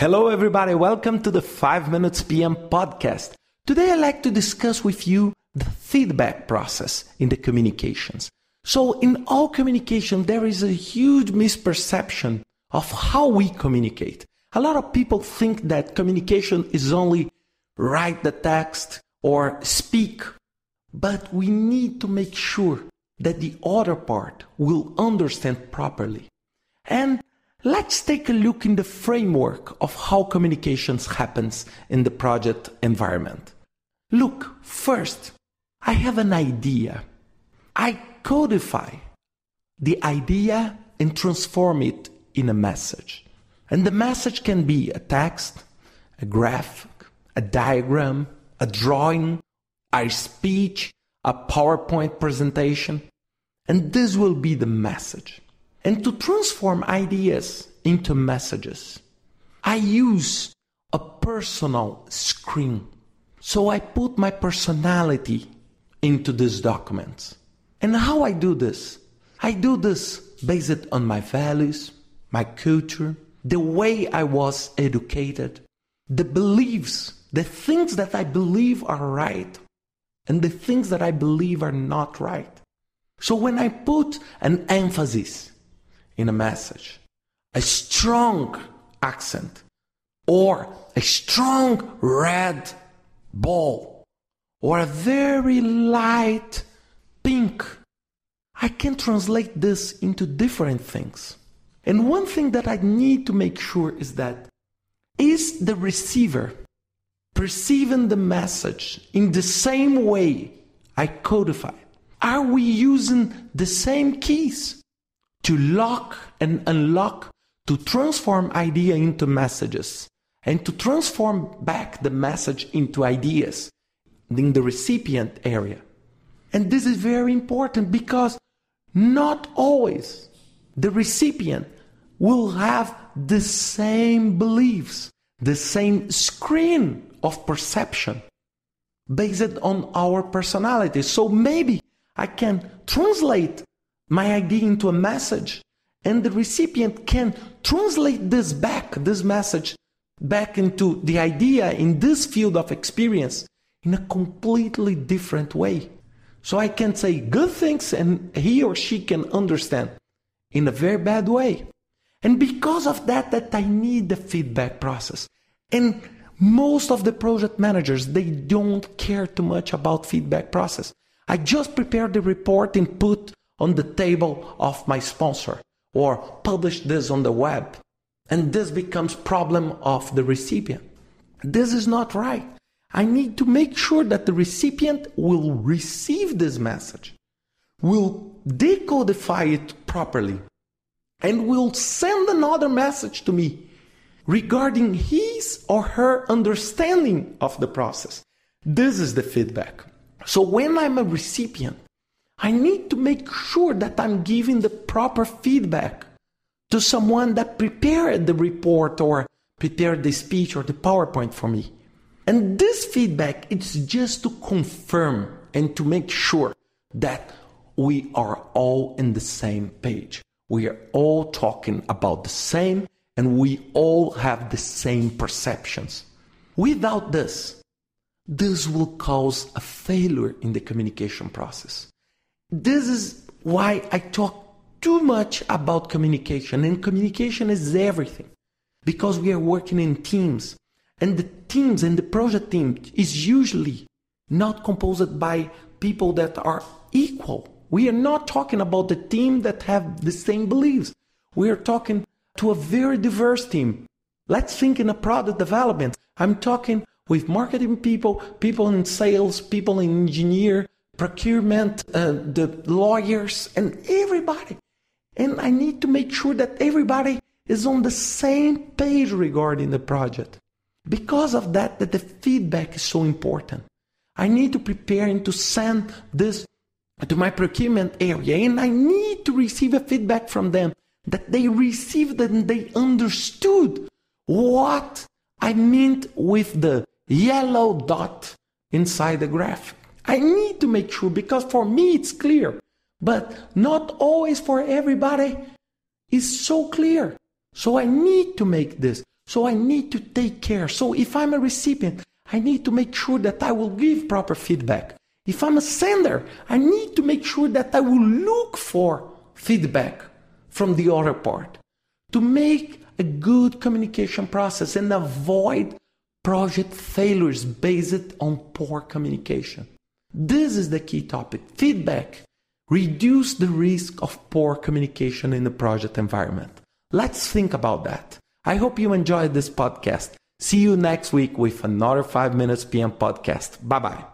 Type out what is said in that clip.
Hello, everybody. Welcome to the 5 Minutes PM podcast. Today, I'd like to discuss with you the feedback process in the communications. So, in all communication, there is a huge misperception of how we communicate. A lot of people think that communication is only write the text or speak, but we need to make sure that the other part will understand properly. And let's take a look in the framework of how communications happens in the project environment. Look, first, I have an idea. I codify the idea and transform it in a message. And the message can be a text, a graphic, a diagram, a drawing, a speech, a PowerPoint presentation. And this will be the message. And to transform ideas into messages, I use a personal screen. So I put my personality into these documents. And how I do this? I do this based on my values, my culture, the way I was educated, the beliefs, the things that I believe are right, and the things that I believe are not right. So when I put an emphasis in a message, a strong accent, or a strong red ball, or a very light pink, I can translate this into different things. And one thing that I need to make sure is that is the receiver perceiving the message in the same way I codify? Are we using the same keys to lock and unlock, to transform idea into messages, and to transform back the message into ideas in the recipient area? And this is very important because not always the recipient will have the same beliefs, the same screen of perception based on our personality. So maybe I can translate my idea into a message, and the recipient can translate this back, this message, back into the idea in this field of experience in a completely different way. So I can say good things and he or she can understand in a very bad way. And because of that, that I need the feedback process. And most of the project managers, they don't care too much about feedback process. I just prepare the report and put on the table of my sponsor or publish this on the web. And this becomes problem of the recipient. This is not right. I need to make sure that the recipient will receive this message, will decodify it properly, and will send another message to me regarding his or her understanding of the process. This is the feedback. So when I'm a recipient, I need to make sure that I'm giving the proper feedback to someone that prepared the report or prepared the speech or the PowerPoint for me. And this feedback it's just to confirm and to make sure that we are all in the same page. We are all talking about the same and we all have the same perceptions. Without this, this will cause a failure in the communication process. This is why I talk too much about communication, and communication is everything because we are working in teams and the teams and the project team is usually not composed by people that are equal. We are not talking about the team that have the same beliefs. We are talking to a very diverse team. Let's think in a product development. I'm talking with marketing people, people in sales, people in engineer, procurement, uh, the lawyers, and everybody. And I need to make sure that everybody is on the same page regarding the project. Because of that, that the feedback is so important. I need to prepare and to send this to my procurement area, and I need to receive a feedback from them that they received and they understood what I meant with the yellow dot inside the graph. I need to make sure because for me it's clear, but not always for everybody is so clear. So I need to make this. So I need to take care. So if I'm a recipient, I need to make sure that I will give proper feedback. If I'm a sender, I need to make sure that I will look for feedback from the other part to make a good communication process and avoid project failures based on poor communication. This is the key topic. Feedback. Reduce the risk of poor communication in the project environment. Let's think about that. I hope you enjoyed this podcast. See you next week with another 5 Minutes PM podcast. Bye bye.